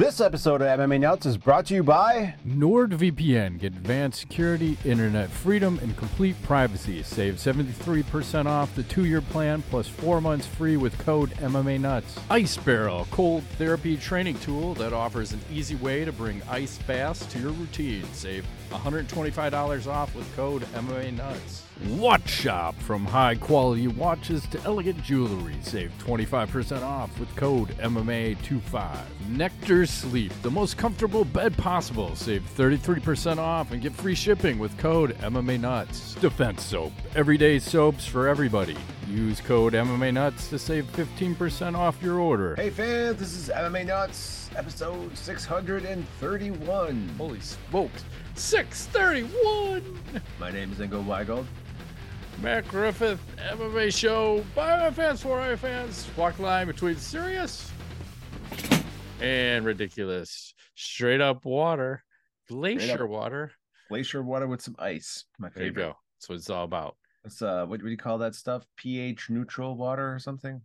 This episode of MMA Nuts is brought to you by NordVPN. Get advanced security, internet freedom, and complete privacy. Save 73% off the two year plan plus four months free with code MMA Nuts. Ice Barrel, cold therapy training tool that offers an easy way to bring ice baths to your routine. Save $125 off with code MMA Nuts. Watch Shop, from high quality watches to elegant jewelry. Save 25% off with code MMA25. Nectar Sleep, the most comfortable bed possible. Save 33% off and get free shipping with code MMA Nuts. Defense Soap, everyday soaps for everybody. Use code MMA Nuts to save 15% off your order. Hey fans, this is MMA Nuts, episode 631. Holy smokes, 631! My name is Ingo Weigold. Matt Griffith, MMA show by my fans, for my fans. Walk line between serious and ridiculous. Straight up water, glacier up. water. Glacier water with some ice. My There you favorite. go. That's what it's all about. It's uh, what, what do you call that stuff? pH neutral water or something?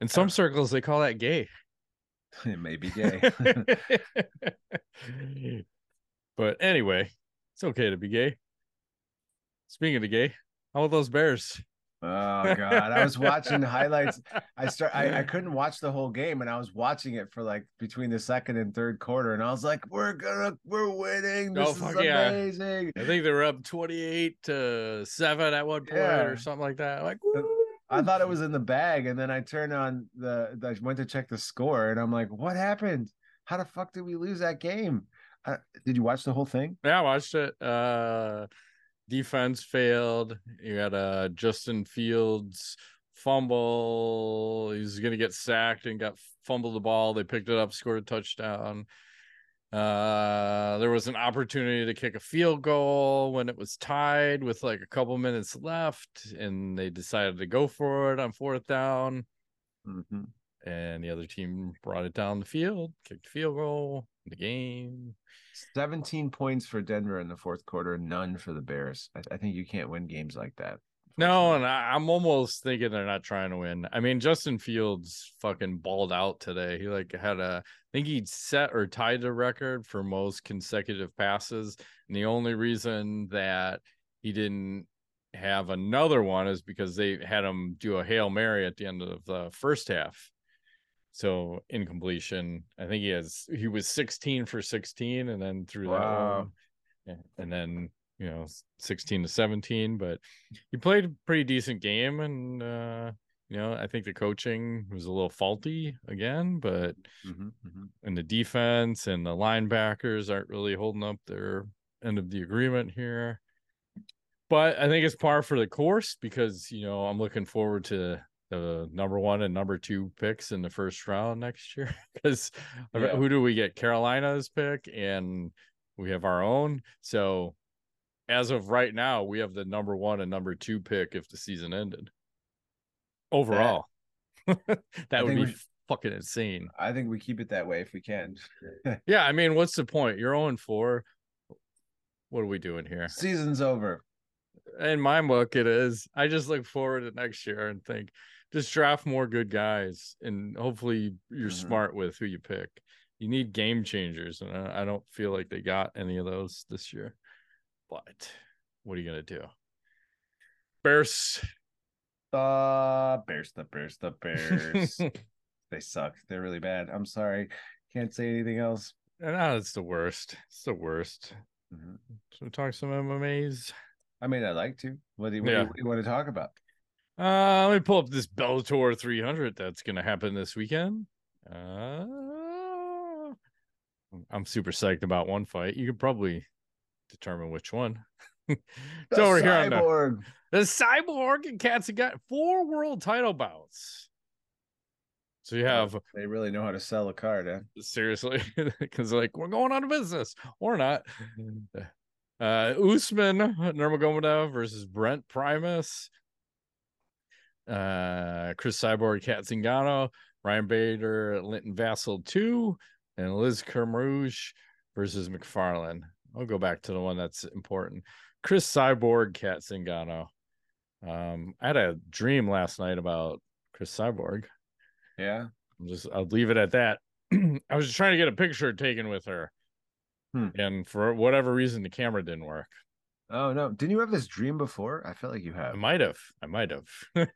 In some circles, they call that gay. it may be gay. but anyway, it's okay to be gay. Speaking of gay, how about those Bears? Oh god, I was watching highlights. I start I, I couldn't watch the whole game and I was watching it for like between the second and third quarter and I was like, We're gonna we're winning. Oh, this Oh, is fuck yeah. amazing. I think they were up 28 to 7 at one point Yeah. or something like that. Like, woo. I thought it was in the bag, and then I turned on the I went to check the score and I'm like, What happened? How the fuck did we lose that game? Uh, did you watch the whole thing? Yeah, I watched it. Uh defense failed. You had uh Justin Fields fumble. He's gonna get sacked and got fumbled the ball. They picked it up, scored a touchdown. Uh there was an opportunity to kick a field goal when it was tied with like a couple minutes left, and they decided to go for it on fourth down. Mm-hmm. And the other team brought it down the field, kicked the field goal, the game. 17 points for Denver in the fourth quarter, none for the Bears. I, I think you can't win games like that. No, and I, I'm almost thinking they're not trying to win. I mean, Justin Fields fucking balled out today. He like had a, I think he set or tied the record for most consecutive passes. And the only reason that he didn't have another one is because they had him do a hail mary at the end of the first half. So incompletion. I think he has he was 16 for 16, and then through that one, and then you know 16 to 17 but he played a pretty decent game and uh you know i think the coaching was a little faulty again but Mhm, mhm. and the defense and the linebackers aren't really holding up their end of the agreement here but i think it's par for the course because you know i'm looking forward to the number one and number two picks in the first round next year because Yeah. who do we get carolina's pick and we have our own so as of right now we have the number one and number two pick if the season ended overall that I would be we- fucking insane I think we keep it that way if we can. yeah, I mean, what's the point? You're 0 4. What are we doing here? Season's over. In my book, it is. I just look forward to next year and think just draft more good guys and hopefully you're Mhm. smart with who you pick. You need game changers, and I I don't feel like they got any of those this year. But what are you going to do? Bears. The Bears, the Bears, the Bears. they suck. They're really bad. I'm sorry. Can't say anything else. no, it's the worst. It's the worst. Mhm. So talk some MMAs. I mean, I'd like to. What do you, what, do you, what do you want to talk about? Uh, let me pull up this Bellator 300 that's going to happen this weekend. Uh, I'm super psyched about one fight. You could probably determine which one. The over here on the, the Cyborg and Cats have got four world title bouts. So you have They really know how to sell a card, eh? seriously because like we're going out of business or not. Uh, Usman Nurmagomedov versus Brent Primus. Uh, Chris Cyborg, Kat Zingano, Ryan Bader, Linton Vassell two, and Liz Carmouche versus McFarlane. I'll go back to the one that's important. Chris Cyborg, Kat Zingano. Um, I had a dream last night about Chris Cyborg. Yeah. I'm just I'll leave it at that. I was just trying to get a picture taken with her, Hmm. and for whatever reason, the camera didn't work. Oh no! Didn't you have this dream before? I feel like you have. I might have. I might have.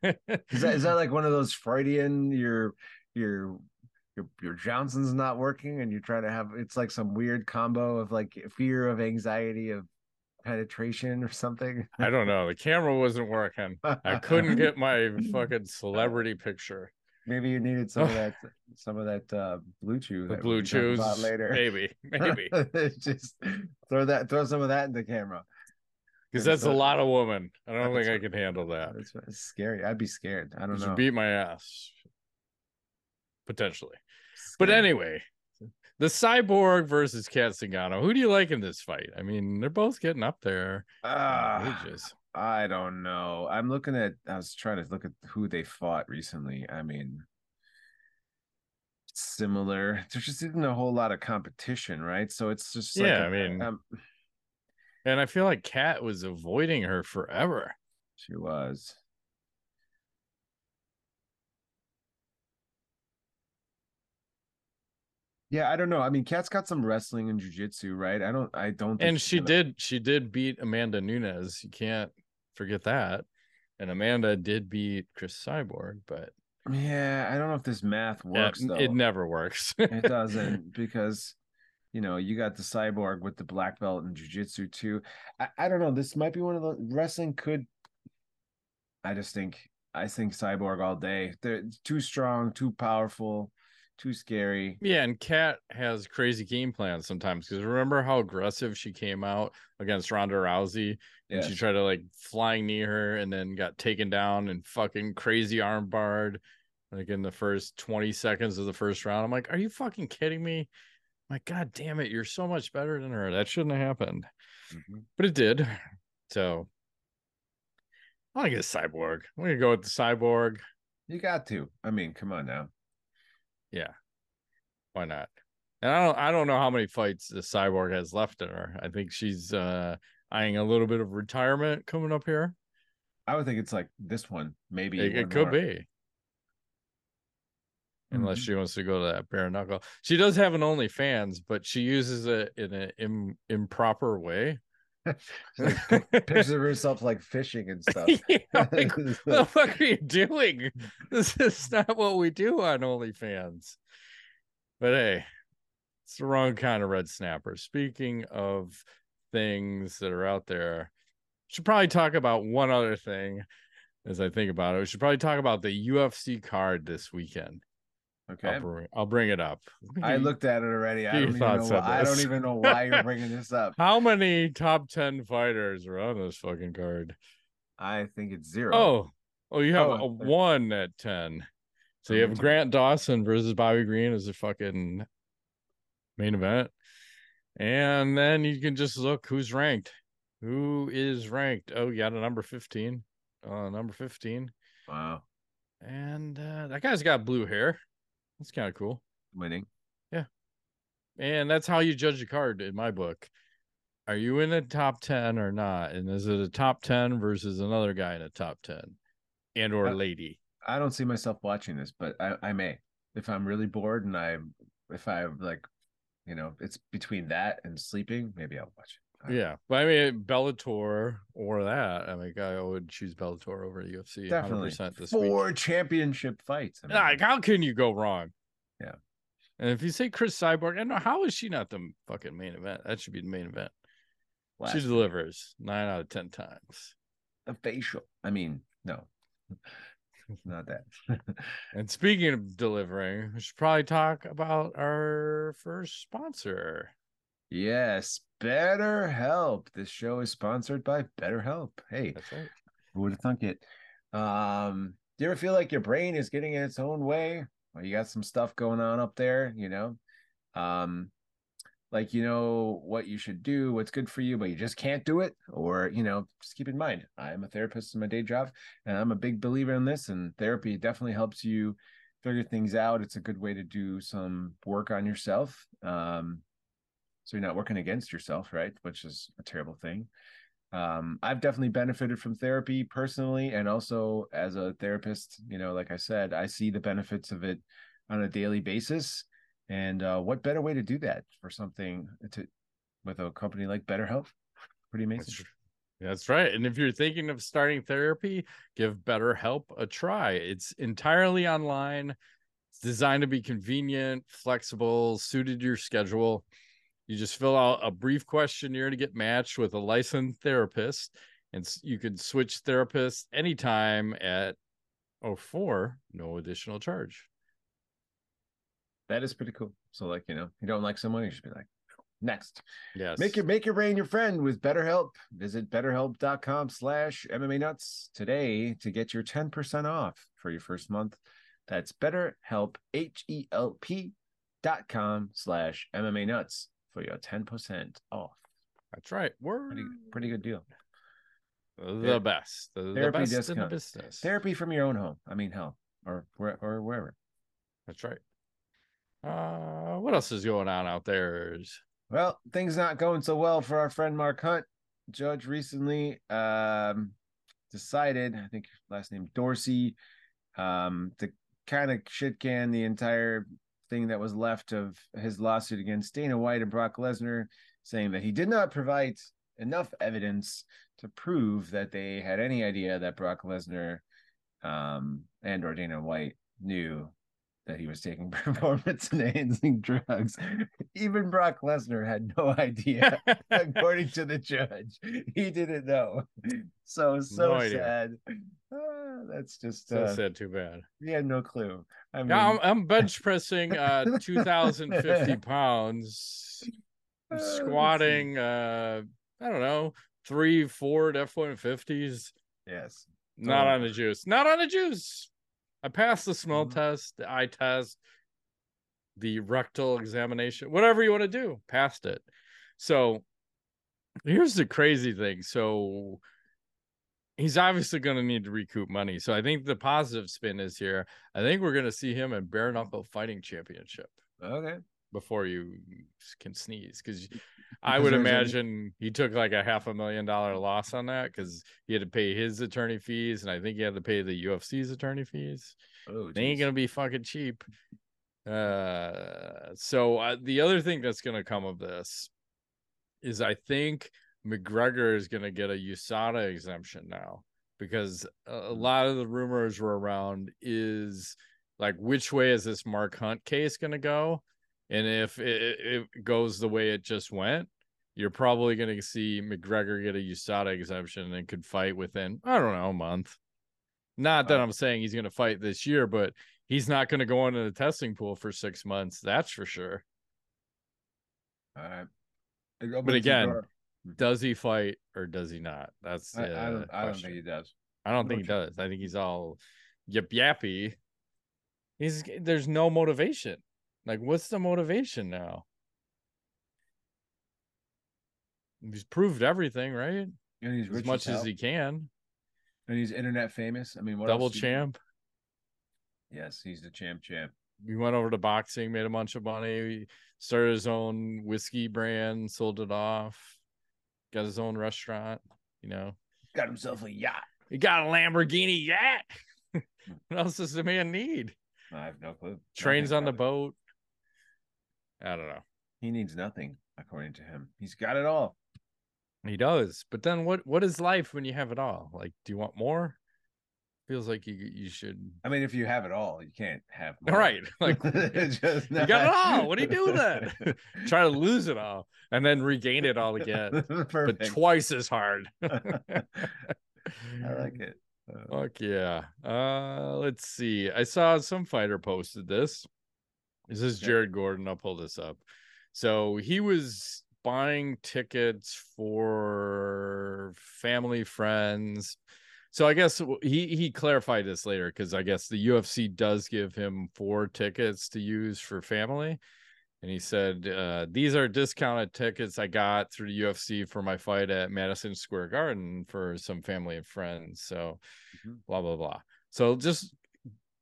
Is that is that like one of those Freudian? Your your your your Johnson's not working, and you try to have it's like some weird combo of like fear of anxiety of penetration or something. I don't know. The camera wasn't working. I couldn't get my fucking celebrity picture. Maybe you needed some of that some of that uh blue chew. The blue chews later. Maybe, maybe. Just throw that throw some of that in the camera. Because that's a lot of women. I don't That's think I can handle that. That's it's scary. I'd be scared. I don't You know. beat my ass. Potentially. But anyway, the cyborg versus Kat Zingano. Who do you like in this fight? I mean, they're both getting up there. Ah, ages. I don't know. I'm looking at. I was trying to look at who they fought recently. I mean, similar. There just isn't a whole lot of competition, right? So it's just like Yeah, a- I mean- um, And I feel like Kat was avoiding her forever. she was. Yeah, I don't know. I mean, Kat's got some wrestling and jujitsu, right? I don't. I don't. think And she gonna- did she did beat Amanda Nunes. You can't forget that. And Amanda did beat Chris Cyborg, but Yeah, I don't know if this math yeah, works though. it never works. it doesn't because you know you got the cyborg with the black belt and jujitsu too. I, I don't know. This might be one of the wrestling could. I just think I think cyborg all day. They're too strong, too powerful, too scary. Yeah, and Kat has crazy game plans sometimes because remember how aggressive she came out against Ronda Rousey and she tried to like flying knee her and then got taken down and fucking crazy arm barred like in the first 20 seconds of the first round. I'm like, are you fucking kidding me? Like, god damn it, you're so much better than her. That shouldn't have happened. Mhm. But it did. So I like a cyborg. I'm gonna go with the cyborg. You got to. I mean, come on now. Yeah. Why not? And I don't I don't know how many fights the cyborg has left in her. I think she's uh eyeing a little bit of retirement coming up here. I would think it's like this one, maybe. It, it could more. be. Unless Mhm. she wants to go to that bare knuckle. She does have an OnlyFans, but she uses it in an Im- improper way. Like, pictures of herself like fishing and stuff. yeah, like, what the fuck are you doing? This is not what we do on OnlyFans. But hey, it's the wrong kind of red snapper. Speaking of things that are out there, should probably talk about one other thing as I think about it. We should probably talk about the UFC card this weekend. Okay. I'll, bring, I'll bring it up. I looked at it already. I don't even know. why- I don't even know why you're bringing this up. How many top 10 fighters are on this fucking card? I think it's zero. Oh, oh, you have Oh, a one at 10. So you have Grant Dawson versus Bobby Green as a fucking main event. And then you can just look who's ranked. Who is ranked? Oh, you got a number 15. Uh, number 15. wow, And uh, that guy's got blue hair. That's kind of cool. winning. Yeah. And that's how you judge a card in my book. Are you in the top 10 or not? And is it a top 10 versus another guy in a top 10 and or Uh, lady? I don't see myself watching this, but I, I may if I'm really bored and I if I like, you know, it's between that and sleeping. Maybe I'll watch it. I- Yeah. But I mean, Bellator or that. I mean, I would choose Bellator over UFC. definitely 100% this week. four championship fights. I mean, Like, how can you go wrong? Yeah. And if you say Chris Cyborg, I know how is she not the fucking main event? That should be the main event. last she delivers nine out of 10 times. the facial. I mean, no, not that. And speaking of delivering, we should probably talk about our first sponsor. Yes, Better Help. This show is sponsored by Better Help. Hey, That's right. Who would have thunk it? Um, do you ever feel like your brain is getting in its own way? Or you got some stuff going on up there, you know? Um, like you know what you should do, what's good for you, but you just can't do it. Or, you know, just keep in mind, I'm a therapist in my day job, and I'm a big believer in this, and therapy definitely helps you figure things out. It's a good way to do some work on yourself. Um, so you're not working against yourself, right? Which is a terrible thing um i've definitely benefited from therapy personally and also as a therapist you know like i said i see the benefits of it on a daily basis And uh, what better way to do that for something to with a company like BetterHelp? Pretty amazing. That's, that's right. And if you're thinking of starting therapy, give BetterHelp a try. It's entirely online. It's designed to be convenient, flexible, suited to your schedule. You just fill out a brief questionnaire to get matched with a licensed therapist, and you can switch therapists anytime at oh or for no additional charge. That is pretty cool. So, like, you know, you don't like someone, you should be like, next. Yes. Make your make your brain your friend with BetterHelp. Visit betterhelp.com slash MMA nuts today to get your 10% off for your first month. That's betterhelp, H-E-L-P dot com slash MMA nuts for your 10% off. That's right. We're pretty, pretty good deal. The best. The, the best discount. in the business. Therapy from your own home. I mean, hell, or or wherever. That's right. Uh, what else is going on out there? Well, things not going so well for our friend Mark Hunt. Judge recently um, decided, I think last name Dorsey, um, to kind of shit can the entire thing that was left of his lawsuit against Dana White and Brock Lesnar, saying that he did not provide enough evidence to prove that they had any idea that Brock Lesnar um, and or Dana White knew that he was taking performance enhancing drugs. Even Brock Lesnar had no idea, according to the judge. He didn't know. So so no sad. That's just so uh, sad. Too bad. Had no clue. I mean, yeah, I'm, I'm bench pressing uh 2,050 pounds, uh, squatting. uh I don't know three, four F one fifties. Yes. Not on the juice. Not on the juice. I passed the smell mm-hmm. test, the eye test, the rectal examination, whatever you want to do, passed it. So here's the crazy thing. So he's obviously going to need to recoup money. So I think the positive spin is here. I think we're going to see him in bare knuckle fighting championship. Okay. Before you can sneeze, because I would imagine he took like a half a million dollar loss on that because he had to pay his attorney fees, and I think he had to pay the UFC's attorney fees. Oh, they ain't gonna be fucking cheap. Uh, so uh, the other thing that's gonna come of this is I think McGregor is gonna get a USADA exemption now because a hmm. lot of the rumors were around is like which way is this Mark Hunt case gonna go? And if it, it goes the way it just went, you're probably going to see McGregor get a USADA exemption and could fight within, I don't know, a month. Not that I'm saying he's going to fight this year, but he's not going to go into the testing pool for six months. That's for sure. All right. But again, does he fight or does he not? That's I, I don't. I don't think he does. I don't think he does. I think he's all yip yappy. He's there's no motivation. Like, what's the motivation now? He's proved everything, right? And he's as much as, as, he can. And he's internet famous. I mean, double champ. Yes, he's the champ champ. He went over to boxing, made a bunch of money, started his own whiskey brand, sold it off, got his own restaurant, you know. Got himself a yacht. He got a Lamborghini yacht. what else does the man need? I have no clue. Trains on the boat. I don't know. He needs nothing, according to him. He's got it all. He does. But then what what is life when you have it all? Like, do you want more? Feels like you you should I mean, if you have it all, you can't have more. Right. Like Just you got it all. What do you do with that? Try to lose it all and then regain it all again. but twice as hard. I like it. Uh, Fuck yeah. Uh let's see. I saw some fighter posted this. This is Jared Gordon. I'll pull this up. So he was buying tickets for family friends. So I guess he he clarified this later because I guess the UFC does give him four tickets to use for family. And he said, uh, These are discounted tickets I got through the UFC for my fight at Madison Square Garden for some family and friends. So, mm-hmm. blah, blah, blah. So just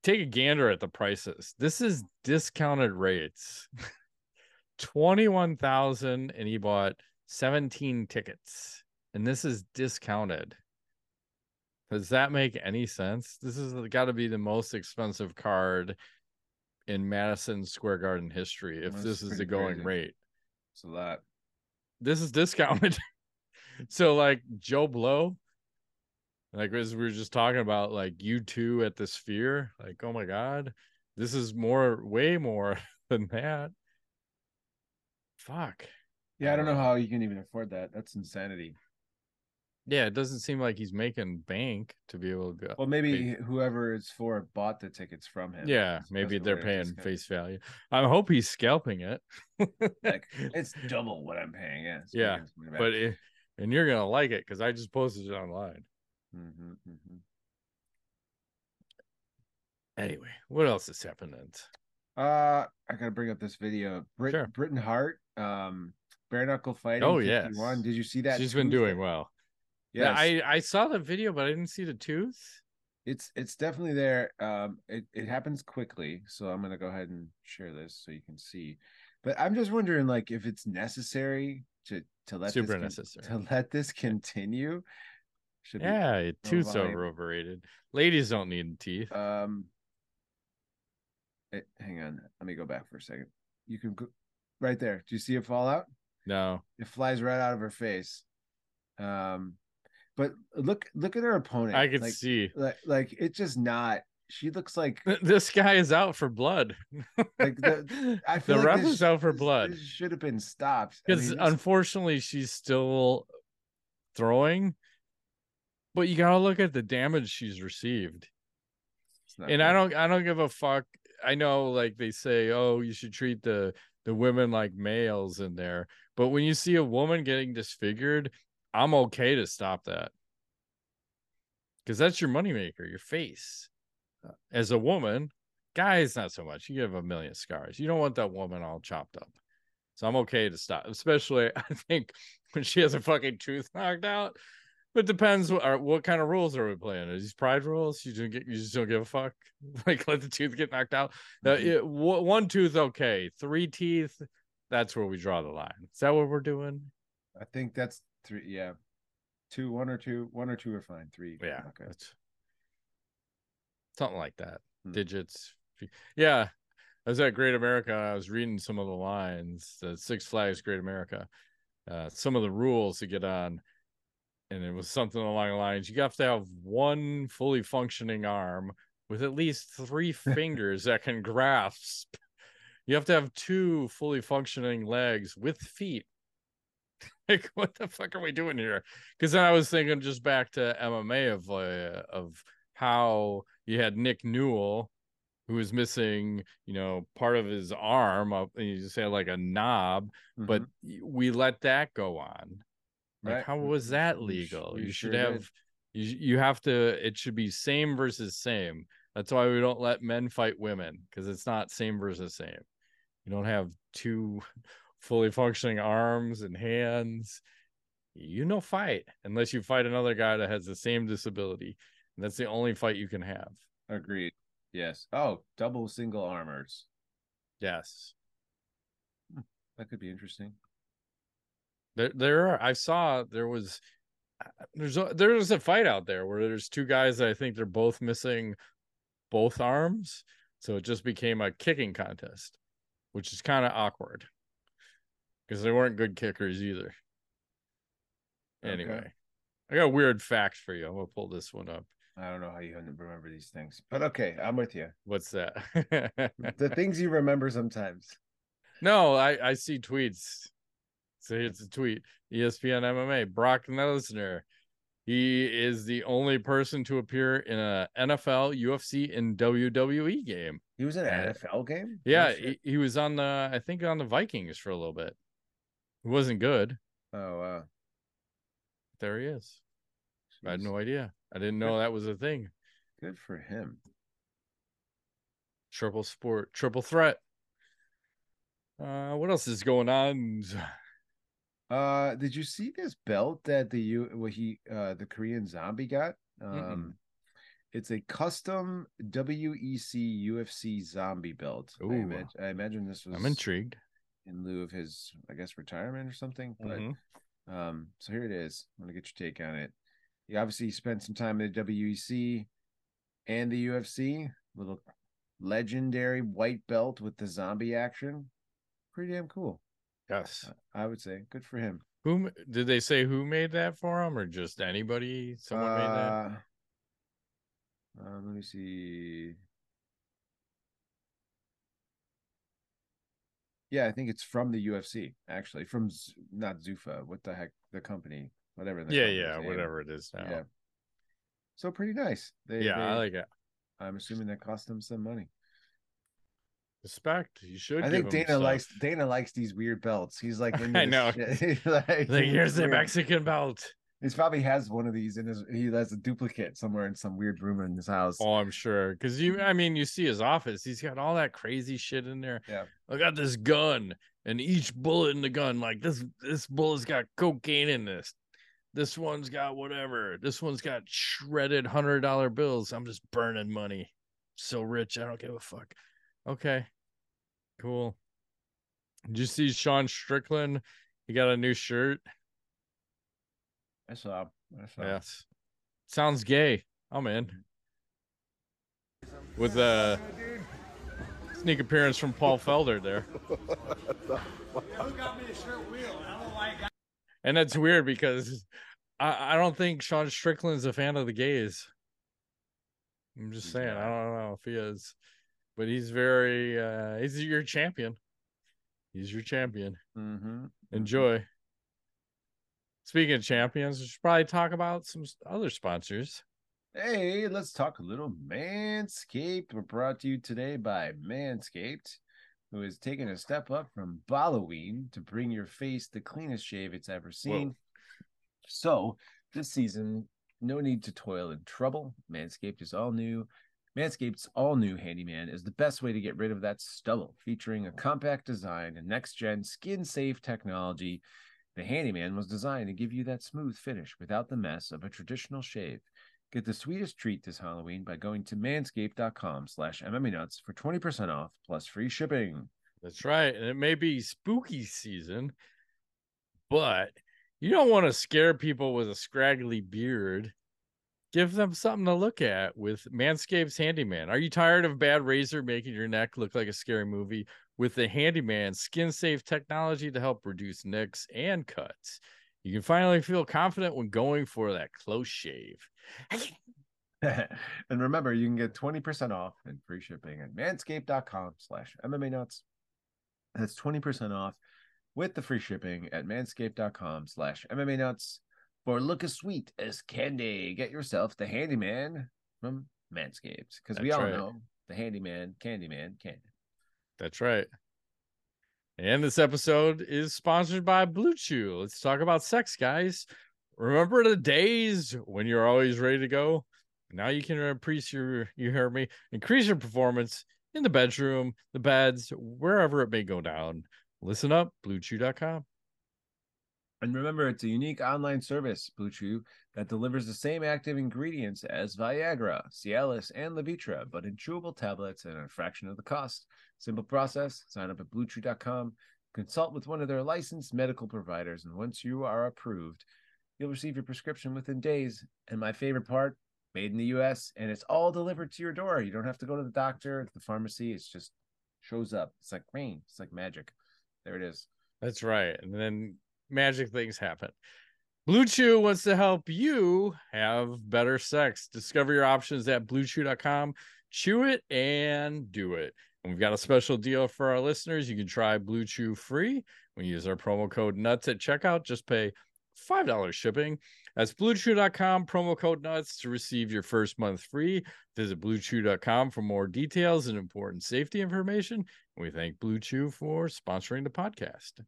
take a gander at the prices. This is discounted rates. 21,000 and he bought 17 tickets. And this is discounted. Does that make any sense? This is got to be the most expensive card in Madison Square Garden history if That's this is the going crazy. rate. It's a lot. This is discounted. so like Joe Blow, like as we were just talking about, like you two at the Sphere, like oh my god, this is more, way more than that. Fuck. Yeah, I don't know Uh, how you can even afford that. That's insanity. Yeah, it doesn't seem like he's making bank to be able to go. Well, maybe whoever it's for bought the tickets from him. Yeah, maybe they're why paying face value. I hope he's scalping it. Like, It's double what I'm paying. Yeah. Yeah, you guys can but it, and you're gonna like it because I just posted it online. Mhm, mhm. Anyway, what else is happening? Uh, I gotta bring up this video. Brit Sure. Britain Hart, um, bare knuckle fighting. Oh, 51. yes. Did you see that? She's been doing well. Yes. I I saw the video, but I didn't see the tooth. it's it's definitely there. Um, it it happens quickly, so I'm gonna go ahead and share this so you can see. But I'm just wondering, like, if it's necessary to to let Super this con- to let this continue. Should Yeah, no tooth's over overrated. Ladies don't need teeth. Um, it, hang on, let me go back for a second. You can go right there. Do you see it fall out? No, It flies right out of her face. Um, but look, look at her opponent. I can like, see like, like it's just not. She looks like this guy is out for blood. Like, the- I feel the like ref this is out for blood This should have been stopped I because mean, unfortunately she's still throwing. But you gotta look at the damage she's received. and I don't I don't give a fuck. I know like they say, oh, you should treat the the women like males in there. But when you see a woman getting disfigured, I'm okay to stop that. Cause that's your moneymaker, your face. Uh, As a woman, guys, not so much. You have a million scars. You don't want that woman all chopped up. So I'm okay to stop, especially I think when she has a fucking tooth knocked out. But depends what are what kind of rules are we playing? Are these pride rules? You don't get you just don't give a fuck. Like let the tooth get knocked out. Uh, it- w- one tooth, okay. Three teeth, that's where we draw the line. Is that what we're doing? I think that's three. Yeah, two, one or two, one or two are fine. Three, Yeah, okay. that's something like that. Hmm. Digits. Yeah, I was at Great America. I was reading some of the lines. The Six Flags Great America. Uh, some of the rules to get on, and it was something along the lines: you have to have one fully functioning arm with at least three fingers that can grasp. You have to have two fully functioning legs with feet. like, what the fuck are we doing here? Because then I was thinking just back to MMA of uh, of how you had Nick Newell, who was missing, you know, part of his arm up, and you just had like a knob, but Mhm. y- we let that go on. Like, Right. how was that we sh- legal? we you should sure did. have, you you have to. It should be same versus same. That's why we don't let men fight women because it's not same versus same. You don't have two fully functioning arms and hands. You no fight unless you fight another guy that has the same disability. And that's the only fight you can have. agreed. Yes. Oh, double single armors. Yes. That could be interesting. There, there are. I saw there was, uh, there's a, there's a fight out there where there's two guys that I think they're both missing both arms, so it just became a kicking contest, which is kind of awkward because they weren't good kickers either. Okay. Anyway, I got a weird fact for you. I'm gonna pull this one up. I don't know how you remember these things, but okay, I'm with you. What's that? The things you remember sometimes. no, I I see tweets. So it's a tweet. ESPN MMA. Brock Lesnar. He is the only person to appear in a NFL, UFC, and WWE game. He was in an NFL game. Yeah, he, he was on the I think on the Vikings for a little bit. He wasn't good. Oh wow. There he is. I had no idea. I didn't know that was a thing. Good for him. Triple sport, triple threat. Uh, what else is going on? Uh, did you see this belt that the U what he uh the Korean zombie got? Um Mm-mm. it's a custom WEC UFC zombie belt. I, Ooh. I imagine this was I'm intrigued. In lieu of his, I guess, retirement or something. But Mhm. um, so here it is. I'm gonna get your take on it. He obviously spent some time in the WEC and the UFC. Little legendary white belt with the zombie action. Pretty damn cool. Yes. I would say good for him. Who did they say who made that for him, or just anybody? Someone made that. Uh, um, let me see. Yeah, I think it's from the UFC, actually. From Z- not Zuffa. What the heck? The company, whatever. The Yeah, yeah, name. whatever it is now. Yeah. So pretty nice. They, yeah, I like it. I'm assuming that cost them some money. Respect. You should. I think Dana stuff. likes Dana likes these weird belts. He's like, I know. like, Like, here's the. Mexican belt. He's probably has one of these in his. He has a duplicate somewhere in some weird room in his house. Oh, I'm sure. Because you, I mean, you see his office. He's got all that crazy shit in there. Yeah. I got this gun, and each bullet in the gun, like this, this bullet's got cocaine in this. This one's got whatever. This one's got shredded hundred dollar bills. I'm just burning money. So rich, I don't give a fuck. Okay, cool. Did you see Sean Strickland? He got a new shirt. I saw. I saw. Yes. Sounds gay. I'm in. With a sneak appearance from Paul Felder there. And that's weird because I, I don't think Sean Strickland's a fan of the gays. I'm just saying, I don't know if he is. But he's very uh he's your champion. He's your champion. Mm-hmm. Enjoy. Speaking of champions, we should probably talk about some other sponsors. Hey, let's talk a little Manscaped. We're brought to you today by Manscaped, who has taken a step up from Halloween to bring your face the cleanest shave it's ever seen. So, this season, no need to toil in trouble. Manscaped is all new. Manscaped's all new Handyman is the best way to get rid of that stubble, featuring a compact design and next gen skin safe technology. The Handyman was designed to give you that smooth finish without the mess of a traditional shave. Get the sweetest treat this Halloween by going to manscaped.com slash MMAnuts for 20% off plus free shipping. That's right. And it may be spooky season, but you don't want to scare people with a scraggly beard. Give them something to look at with Manscaped's Handyman. Are you tired of bad razor making your neck look like a scary movie? With the Handyman skin safe technology to help reduce nicks and cuts, you can finally feel confident when going for that close shave. and remember, you can get 20% off and free shipping at manscaped.com slash MMA nuts. That's 20% off with the free shipping at manscaped.com slash MMA nuts. For look as sweet as candy, get yourself the handyman from Manscaped. Because we That's all right. know the handyman, candyman, candy. That's right. And this episode is sponsored by Blue Chew. Let's talk about sex, guys. Remember the days when you're always ready to go? Now you can increase your you heard me, increase your performance in the bedroom, the beds, wherever it may go down. Listen up, bluechew.com. And remember, it's a unique online service, Blue Chew, that delivers the same active ingredients as Viagra, Cialis, and Levitra, but in chewable tablets and at a fraction of the cost. Simple process. Sign up at BlueChew.com, consult with one of their licensed medical providers, and once you are approved, you'll receive your prescription within days. And my favorite part, made in the U.S., and it's all delivered to your door. You don't have to go to the doctor, to the pharmacy. It's just shows up. It's like rain. It's like magic. There it is. That's right. And then magic things happen. Blue Chew wants to help you have better sex. Discover your options at bluechew.com. Chew it and do it. And we've got a special deal for our listeners. You can try Blue Chew free when you use our promo code NUTS at checkout. Just pay $5 shipping. That's bluechew.com, promo code NUTS to receive your first month free. Visit bluechew.com for more details and important safety information. We thank Blue Chew for sponsoring the podcast.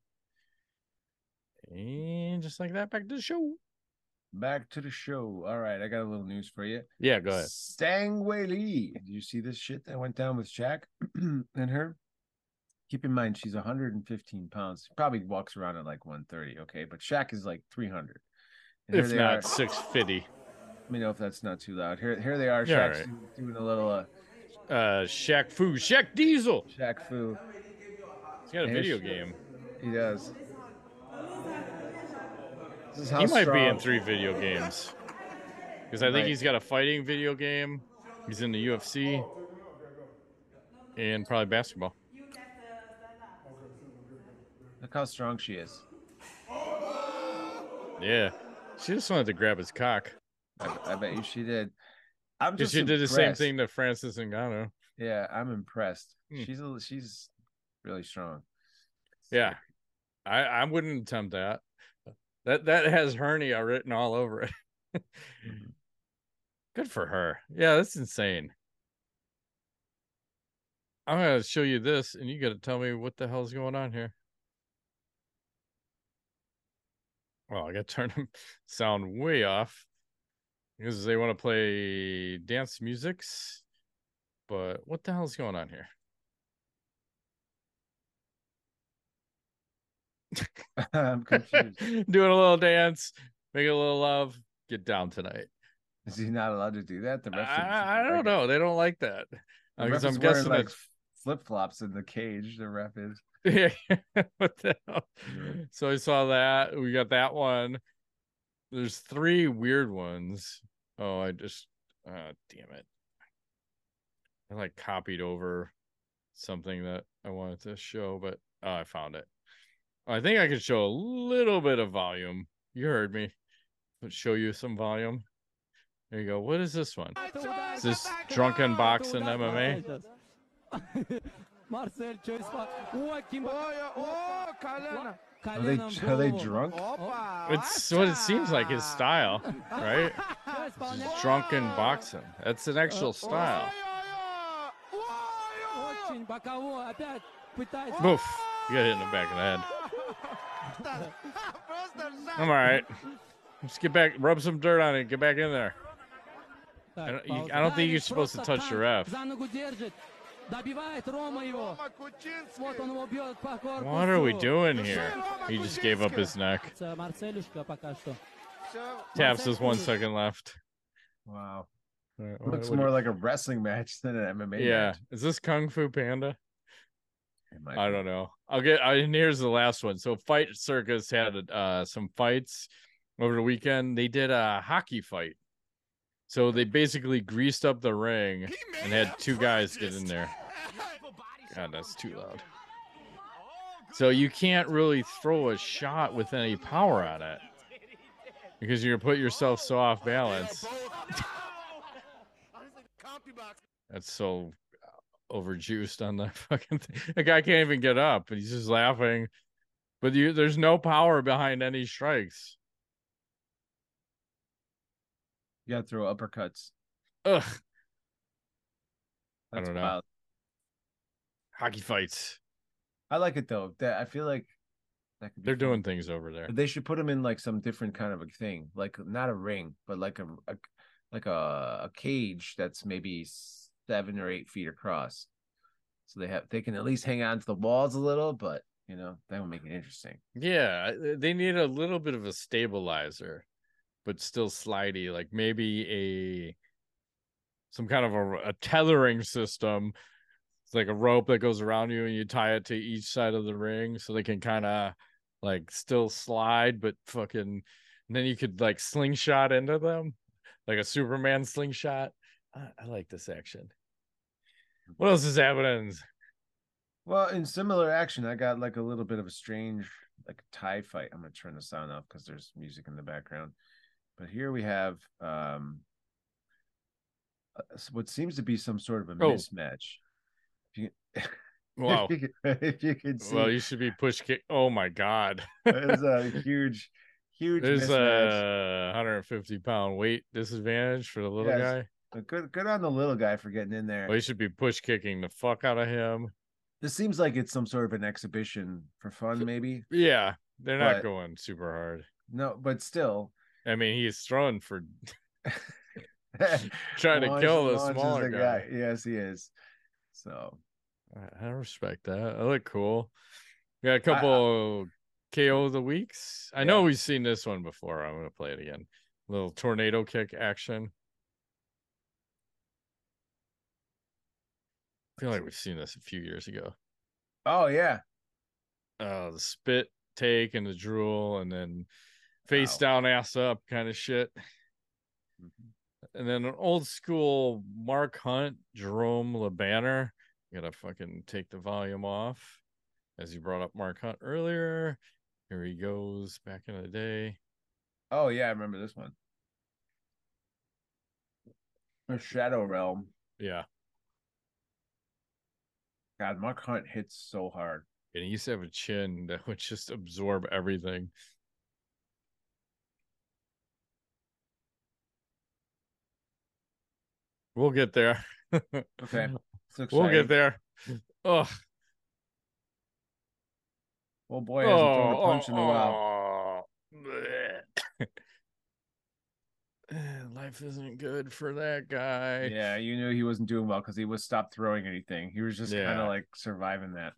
And just like that, back to the show. Back to the show. All right, I got a little news for you. Yeah, go ahead. Zhang Weili. Did you see this shit that went down with Shaq and her? Keep in mind she's 115 pounds. She probably walks around at like 130. Okay, but Shaq is like 300. And If not are. 650. Let me know if that's not too loud. Here, here they are. Yeah, Shaq's doing, a little uh, Uh Shaq Fu, Shaq Diesel. Shaq Fu. He's got a Hey, video game. He does. This is how He might be in three video games. Because I think Right. he's got a fighting video game. He's in the UFC. and probably basketball. Look how strong she is. Yeah, she just wanted to grab his cock. I, I bet you she did. I'm just she did the same thing to Francis Ngannou. Yeah, I'm impressed. Hmm. She's a, she's really strong. Yeah, I I wouldn't attempt that. That that has hernia written all over it. Mhm. Good for her. Yeah, that's insane. I'm gonna show you this, and you got to tell me what the hell's going on here. Well, I got to turn them sound way off because they want to play dance musics. But what the hell's going on here? I'm confused. Doing a little dance, making a little love. Get down tonight. Is he not allowed to do that? The I, ref didn't I don't like it. know. They don't like that. Because ref I'm guessing like flip flops in the cage. The ref is. Yeah. what the hell? Yeah. So I saw that. We got that one. There's three weird ones. Oh, I just uh damn it. I like copied over something that I wanted to show, but oh, I found it. I think I could show a little bit of volume. You heard me. Let's show you some volume. There you go. What is this one? Is this drunken boxing MMA? Marcel Are they, are they drunk? It's what it seems like his style, right? Drunken boxing. That's an actual style. Boof. You got hit in the back of the head. I'm all right. Let's get back, rub some dirt on it, get back in there. I don't, you, I don't think you're supposed to touch the ref. What are we doing here? He just gave up his neck. Taps is one second left. Wow. Looks more like a wrestling match than an MMA. Yeah. Match. Is this Kung Fu Panda? It might I don't know. I'll get. I, and here's the last one. So, Fight Circus had uh, some fights over the weekend. They did a hockey fight. So they basically greased up the ring and had two guys get in there. God, that's too loud. So you can't really throw a shot with any power on it because you're gonna put yourself so off balance. That's so overjuiced on the fucking thing. The guy can't even get up, and he's just laughing. But you, there's no power behind any strikes. You gotta throw uppercuts. Ugh, I don't know. wild. hockey fights. I like it though. That I feel like that could be They're fun. doing things over there. They should put them in like some different kind of a thing, like not a ring, but like a, a like a, a cage that's maybe seven or eight feet across. So they have they can at least hang on to the walls a little, but you know that would make it interesting. Yeah, they need a little bit of a stabilizer, but still slidey, like maybe a some kind of a, a tethering system. It's like a rope that goes around you and you tie it to each side of the ring so they can kind of like still slide, but fucking and then you could like slingshot into them, like a Superman slingshot. I, I like this action. What else is happening? Well, in similar action, I got like a little bit of a strange like a tie fight. I'm gonna turn the sound off because there's music in the background. But here we have um what seems to be some sort of a Oh. mismatch. If you, Wow. if you, if you could see, Well, you should be push kick. Oh my god. there's a huge, huge There's mismatch. a 150 pound weight disadvantage for the little Yes. guy. But good, good on the little guy for getting in there. Well, you should be push kicking the fuck out of him. This seems like it's some sort of an exhibition for fun, maybe. Yeah, they're not But- going super hard. No, but still, I mean, he's throwing for trying to kill the smaller the guy. Yes, he is. So I I respect that. I look cool. We got a couple KO of the weeks. I know we've seen this one before. I'm gonna play it again. little tornado kick action. Feel like we've seen this a few years ago. Oh yeah. uh the spit take and the drool and then face Wow. down ass up kind of shit Mhm. and then an old school mark hunt Jerome Le Banner Gotta fucking take the volume off. As you brought up Mark Hunt earlier. Here he goes back in the day. Oh yeah, I remember this one. The Shadow Realm. Yeah. God, Mark Hunt hits so hard. And he used to have a chin that would just absorb everything. We'll get there. Okay. We'll get there. Oh, Oh boy, hasn't thrown a oh, punch in a while. Oh, oh. bleh. Life isn't good for that guy. Yeah, you knew he wasn't doing well because he was stopped throwing anything. He was just kind of like surviving that.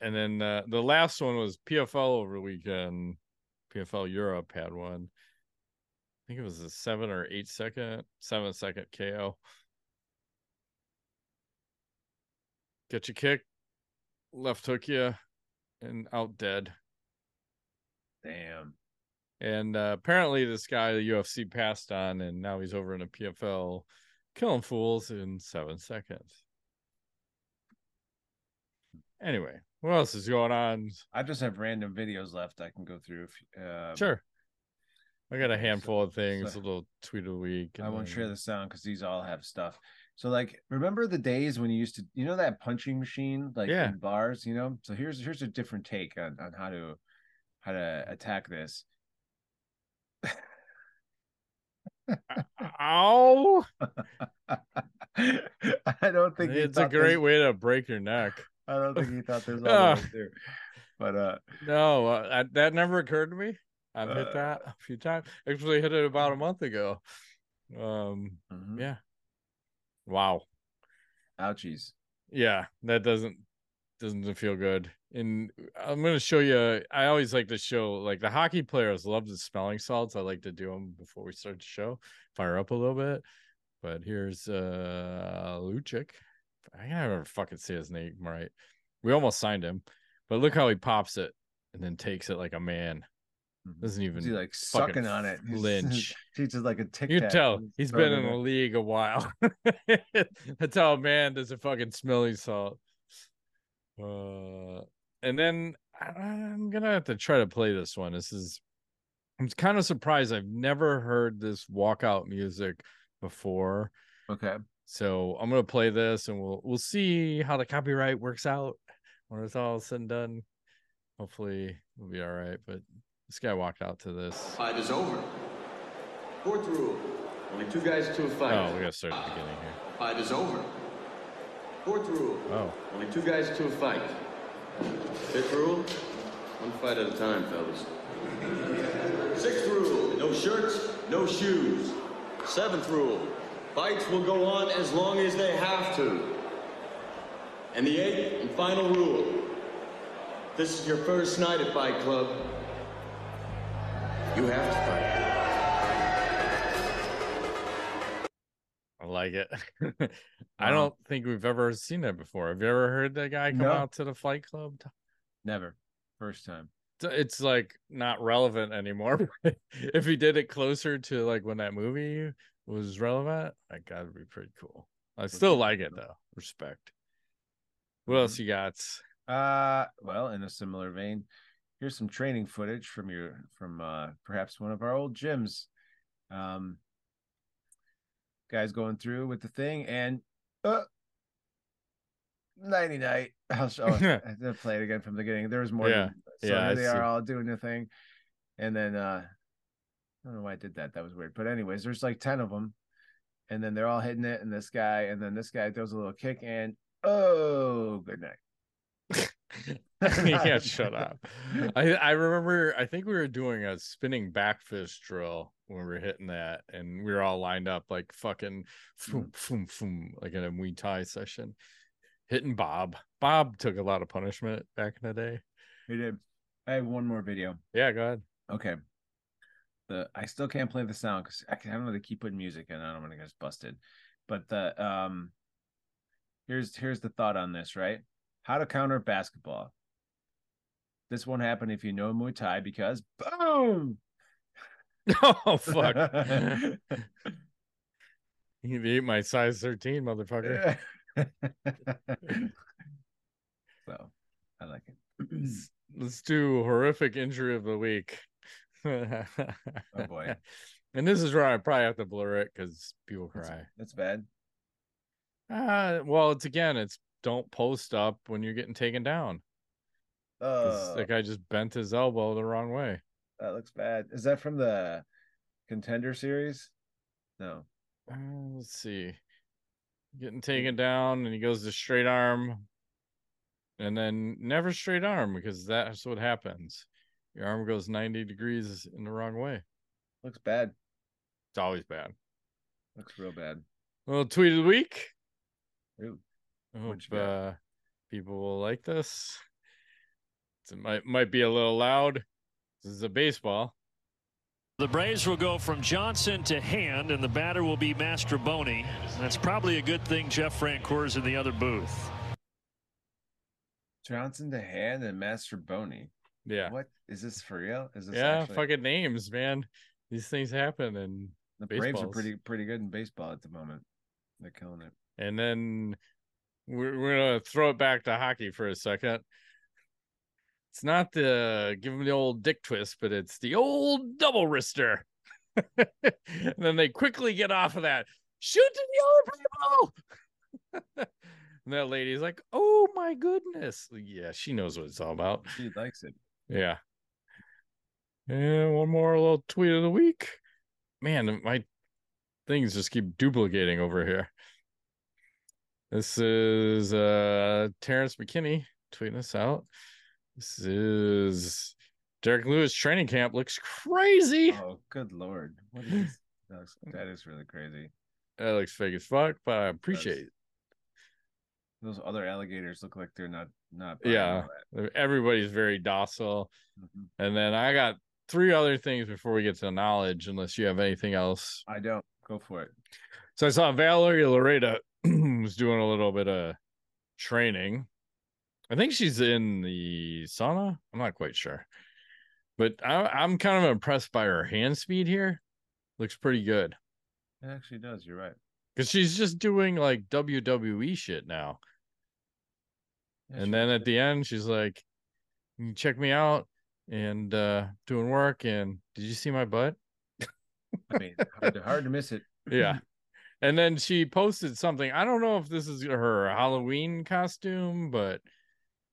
And then uh, the last one was PFL over the weekend. PFL Europe had one. I think it was a seven or eight second, seven second KO. Get you kick, left hook you, and out dead. Damn. And uh, apparently, this guy the UFC passed on, and now he's over in the PFL, killing fools in seven seconds. Anyway, what else is going on? I just have random videos left I can go through. If, um, Sure. I got a okay, so- handful of things, so- a little tweet a the week. I won't then- share the sound because these all have stuff. So like remember the days when you used to you know that punching machine like Yeah. in bars, you know? So here's here's a different take on, on how to how to attack this. Ow! I don't think It's a great way to break your neck. I don't think he thought Ah. all the way through. But uh No, uh, that never occurred to me. I've hit Uh. that a few times. Actually, hit it about a month ago. Um, mhm. yeah. Wow. ouchies. Yeah, that doesn't doesn't feel good. And I'm gonna show you. I always like to show like the hockey players love the smelling salts. I like to do them before we start the show, fire up a little bit. But here's uh Luchik. I can never fucking say his name right. We almost signed him, but look how he pops it and then takes it like a man. Mhm. Doesn't even Is he like sucking on it? He's- flinch. He's just like a tic You tell He's he's been in the league a while. That's how a man does a fucking smelly salt. Uh, and then I- I'm gonna have to try to play this one. This is I'm kind of surprised. I've never heard this walkout music before. Okay. So I'm gonna play this and we'll we'll see how the copyright works out when it's all said and done. Hopefully we'll be all right. But this guy walked out to this. Fight is over. Fourth rule. Only two guys to a fight. Oh, we gotta start at the beginning here. Fight is over. Fourth rule. Oh. Only two guys to a fight. Fifth rule. One fight at a time, fellas. Sixth rule. No shirts, no shoes. Seventh rule. Fights will go on as long as they have to. And the eighth and final rule. This is your first night at Fight Club. You have to fight. I like it. I don't think we've ever seen that before. Have you ever heard that guy come No. out to the Fight Club? Never. First time. It's- like not relevant anymore. if he did it closer to like when that movie was relevant, like that'd be pretty cool. I still like it though. Respect. What else you got? Uh well, in a similar vein, here's some training footage from your from uh perhaps one of our old gyms. Um guys going through with the thing and uh nighty night. I'll show I have to play it again from the beginning. There was more Yeah. so Yeah, they are all doing their thing. And then uh I don't know why I did that. That was weird. But anyways, there's like 10 of them. And then they're all hitting it, and this guy, and then this guy throws a little kick, and oh, good night. yeah, shut up. I I remember I think we were doing a spinning back fist drill when we were hitting that, and we were all lined up like fucking foom foom foom like in a Muay Thai session, hitting Bob. Bob took a lot of punishment back in the day. He did. I have one more video. Yeah, go ahead. Okay. The I still can't play the sound because I, I don't know they keep putting music in. I don't want to get us busted. But the um, here's here's the thought on this. Right, how to counter basketball. This won't happen if you know Muay Thai because boom. Oh fuck! you ate my size thirteen, motherfucker. so I like it. Let's do horrific injury of the week. oh boy. And this is where I probably have to blur it because people cry. that's bad. Uh, well, it's again, it's don't post up when you're getting taken down. Oh, the guy just bent his elbow the wrong way. that looks bad. Is that from the contender series? No. Uh, let's see. Getting taken down, and he goes to straight arm, and then never straight arm because that's what happens. Your arm goes 90 degrees in the wrong way. Looks bad. It's always bad. Looks real bad. Well, tweet of the week. Ooh. I hope uh, people will like this. It might might be a little loud. This is a baseball. The Braves will go from Johnson to Hand, and the batter will be Mastrobuoni. That's probably a good thing Jeff Francoeur's in the other booth. Johnson to hand and Mastrobuoni. Yeah. What is this for real? Is this Yeah, actually- fucking names, man. These things happen and the Braves are pretty pretty good in baseball at the moment. They're killing it. and then we're, we're gonna throw it back to hockey for a second. It's not the give them the old dick twist, but it's the old double wrister. and then they quickly get off of that. Shoot to the other people. and that lady's like, "Oh my goodness!" Yeah, she knows what it's all about. She likes it. Yeah. And one more little tweet of the week. Man, my things just keep duplicating over here. This is uh Terrance McKinney tweeting us out. This is Derrick Lewis training camp looks crazy. Oh, good lord! What is that? Looks, that is really crazy. That looks fake as fuck, but I appreciate it. Those other alligators look like they're not not. Yeah. Everybody's very docile. Mhm. And then I got three other things before we get to knowledge, unless you have anything else. I don't go for it. So I saw Valerie Loureda was doing a little bit of training. I think she's in the sauna. I'm not quite sure, but I, I'm kind of impressed by her hand speed here. Looks pretty good It actually does. You're right. because she's just doing like WWE shit now. Yeah, and then looks at the end, she's like, "You can check me out and uh doing work." And did you see my butt? I mean, hard to, hard to miss it. yeah and then she posted something i don't know if this is her halloween costume but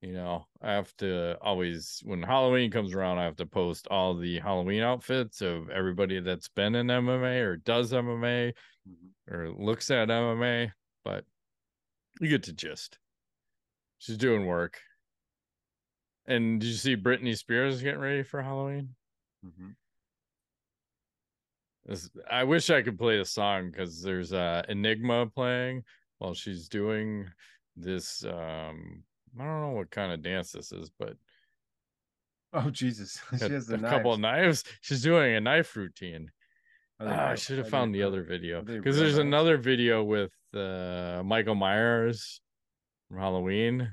you know i have to always when halloween comes around i have to post all the halloween outfits of everybody that's been in mma or does mma Mhm. or looks at mma but you get to gist she's doing work and did you see britney spears getting ready for halloween Mhm. I wish I could play the song because there's uh Enigma playing while she's doing this. Um, I don't know what kind of dance this is, but Oh Jesus! she a, has the a couple knives. She's doing a knife routine. Are Ah, I should have found the other video because there's another video with uh Michael Myers from Halloween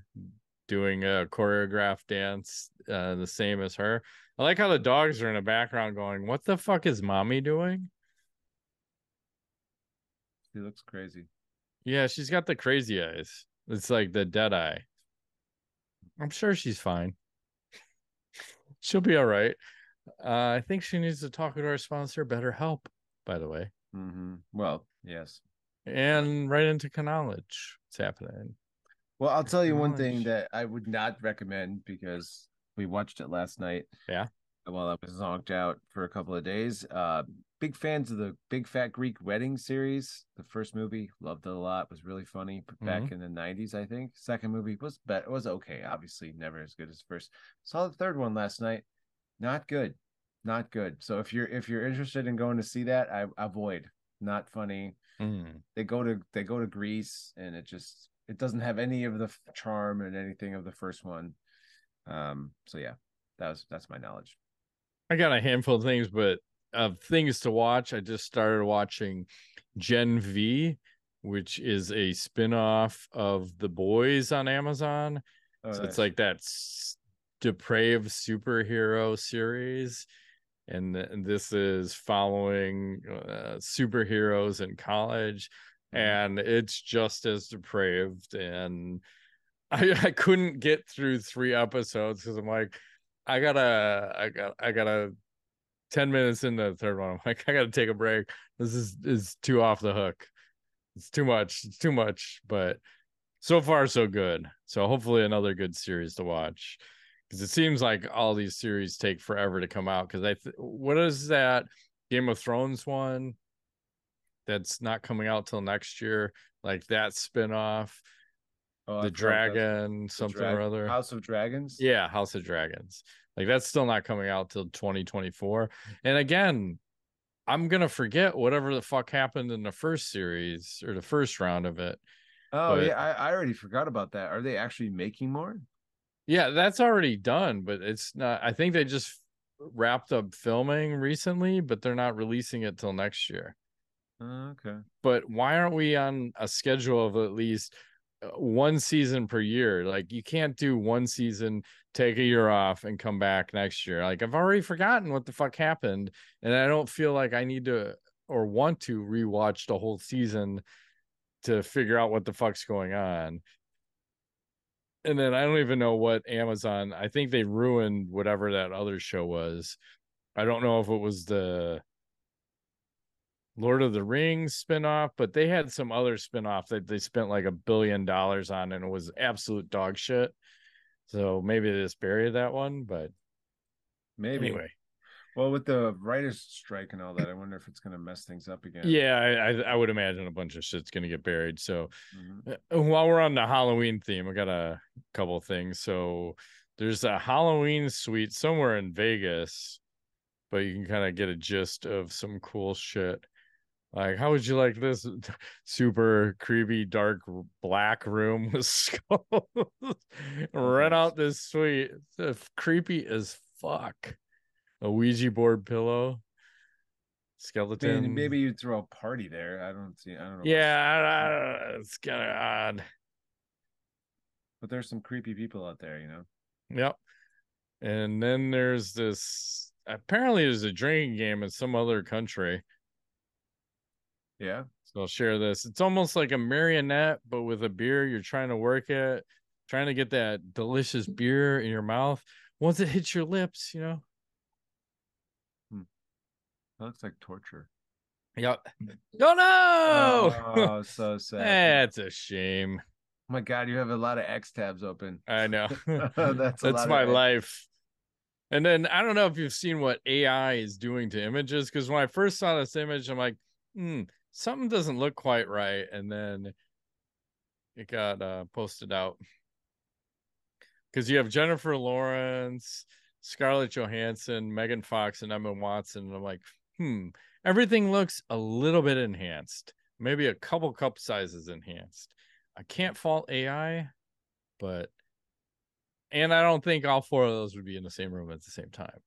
doing a choreographed dance, uh, the same as her. I like how the dogs are in the background going, "What the fuck is mommy doing?" She looks crazy. Yeah, she's got the crazy eyes. It's like the dead eye. I'm sure she's fine. She'll be all right. Uh, I think she needs to talk to our sponsor, BetterHelp, by the way, hmm Well, yes. and right into knowledge. What's happening? Well, I'll tell you one thing that I would not recommend because we watched it last night. Yeah. While I was zonked out for a couple of days. Uh big fans of the Big Fat Greek Wedding series. The first movie, loved it a lot, was really funny b- back in the 90s, I think. Second movie was bet was okay, obviously never as good as first. Saw the third one last night. Not good. Not good. So if you're if you're interested in going to see that, I avoid. Not funny Mm. they go to they go to Greece and it just it doesn't have any of the charm and anything of the first one. Um so yeah, that was that's my knowledge. I got a handful of things, but of things to watch. I just started watching Gen V, which is a spin-off of The Boys on Amazon. Oh, so nice. it's like that s- depraved superhero series and th- and this is following uh, superheroes in college and it's just as depraved and I, I couldn't get through three episodes because I'm like, I gotta, I got, I gotta. Ten minutes into the third one, I'm like, I gotta take a break. This is is too off the hook. It's too much. It's too much. But so far, so good. So hopefully, another good series to watch because it seems like all these series take forever to come out. Because I, th- what is that Game of Thrones one that's not coming out till next year? Like that spinoff Oh, the dragon the something or other House of Dragons. yeah house of dragons like that's still not coming out till 2024 and again i'm gonna forget whatever the fuck happened in the first series or the first round of it Oh but- yeah, I, I already forgot about that. Are they actually making more? yeah that's already done but it's not i think they just wrapped up filming recently but they're not releasing it till next year Oh, okay. but why aren't we on a schedule of at least Uh, one season per year like you can't do one season take a year off and come back next year like i've already forgotten what the fuck happened and i don't feel like i need to or want to rewatch the whole season to figure out what the fuck's going on. And then i don't even know what amazon i think they ruined whatever that other show was. I don't know if it was the Lord of the Rings spinoff, but they had some other spinoff that they spent like a billion dollars on and it was absolute dog shit. So maybe they just buried that one, but Maybe. anyway. Well, with the writers' strike and all that, I wonder if it's gonna mess things up again. Yeah, I, I would imagine a bunch of shit's gonna get buried. So Mhm. uh, while we're on the Halloween theme, I got a couple things. So there's a Halloween suite somewhere in Vegas, but you can kind of get a gist of some cool shit. Like, how would you like this super creepy, dark black room with skulls? Rent out this suite. It's creepy as fuck. A Ouija board pillow, I skeleton. mean, maybe you'd throw a party there. I don't see. I don't know. Yeah, I- I- it's kind of odd. but there's some creepy people out there. You know. Yep. And then there's this apparently there's a drinking game in some other country. Yeah. So I'll share this. It's almost like a marionette, but with a beer. You're trying to work it, trying to get that delicious beer in your mouth. Once it hits your lips, you know. That looks like torture. Yep. Oh no! Oh, so sad. That's a shame. Oh my God, you have a lot of X tabs open. I know. That's of my life. And then I don't know if you've seen what AI is doing to images because when I first saw this image, I'm like, hmm, something doesn't look quite right. And then it got uh, posted out because you have Jennifer Lawrence, Scarlett Johansson, Megan Fox, and Emma Watson. And I'm like, hmm, everything looks a little bit enhanced, maybe a couple cup sizes enhanced. I can't fault AI, but and I don't think all four of those would be in the same room at the same time.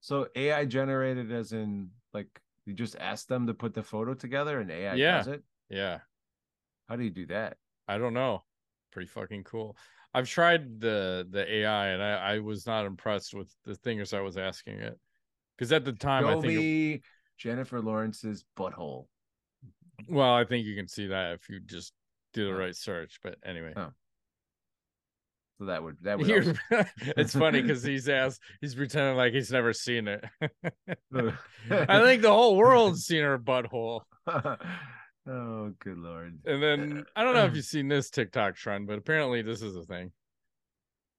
So AI generated, as in like you just ask them to put the photo together and AI Yeah. does it. Yeah, How do you do that? I don't know. Pretty fucking cool. I've tried the the AI and I, I was not impressed with the things I was asking it because at the time I Show think it- Jennifer Lawrence's butthole. well I think you can see that if you just do the Oh. right search. But anyway, Oh, So that would that would. Also- it's funny because he's asked he's pretending like he's never seen it. I think the whole world's seen her butthole. oh, good lord. And then I don't know if uh, you've seen this TikTok trend, but apparently this is a thing.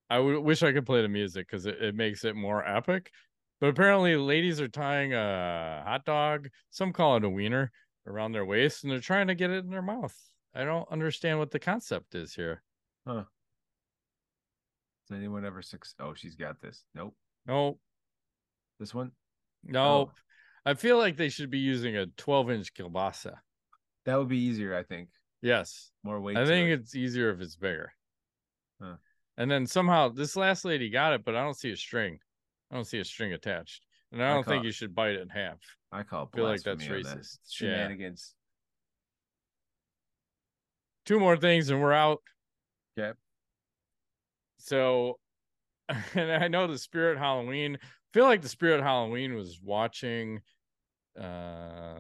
I wish I could play the music because it, it makes it more epic. But apparently, ladies are tying a hot dog, some call it a wiener, around their waist, and they're trying to get it in their mouth. I don't understand what the concept is here. Has anyone ever suc Oh, she's got this. Nope. Nope. This one. no. Oh. I feel like they should be using a 12 inch kielbasa. That would be easier, I think. Yes. More weight. I think it. it's easier if it's bigger. Huh. And then somehow this last lady got it, but I don't see a string. I don't see a string attached. And I I don't think caught- you should bite it in half. I call it feel like that's on that. racist. Yeah. Shenanigans. Two more things and we're out. Okay. So and I know the Spirit Halloween. I feel like the Spirit Halloween was watching uh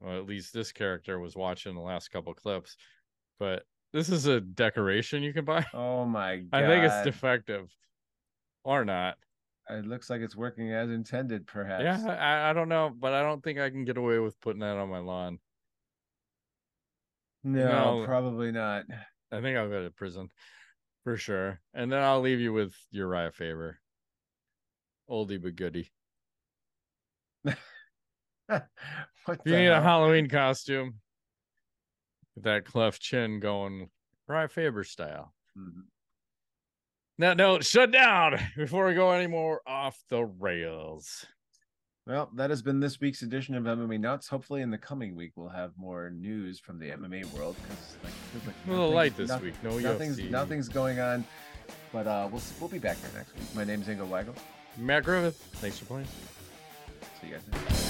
well, at least this character was watching the last couple clips. But this is a decoration you can buy. Oh my god! I think it's defective, or not. It looks like it's working as intended, perhaps. Yeah, I, I don't know, but I don't think I can get away with putting that on my lawn. No, No. probably not. I think I'll go to prison for sure, and then I'll leave you with Uriah Faber, oldie but goodie. what you need a? Halloween costume, with that cleft chin going Uriah Faber style. Mhm. That note, shut down before we go any more off the rails. Well, that has been this week's edition of MMA Nuts. Hopefully, in the coming week, we'll have more news from the MMA world because, like, feels like A little light this noth- week. No nothing's UFC. nothing's going on. But uh, we'll we'll be back here next week. My name's Ingo Weigel. Matt Griffith, thanks for playing. See you guys. Next.